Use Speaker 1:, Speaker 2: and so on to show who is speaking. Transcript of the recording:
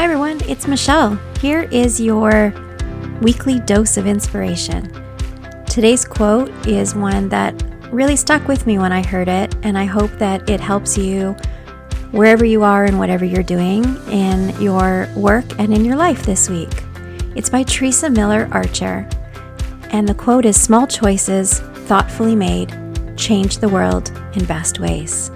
Speaker 1: Hi, everyone, it's Michelle. Here is your weekly dose of inspiration. Today's quote is one that really stuck with me when I heard it, and I hope that it helps you wherever you are and whatever you're doing in your work and in your life this week. It's by Teresa Miller Archer, and the quote is Small choices, thoughtfully made, change the world in best ways.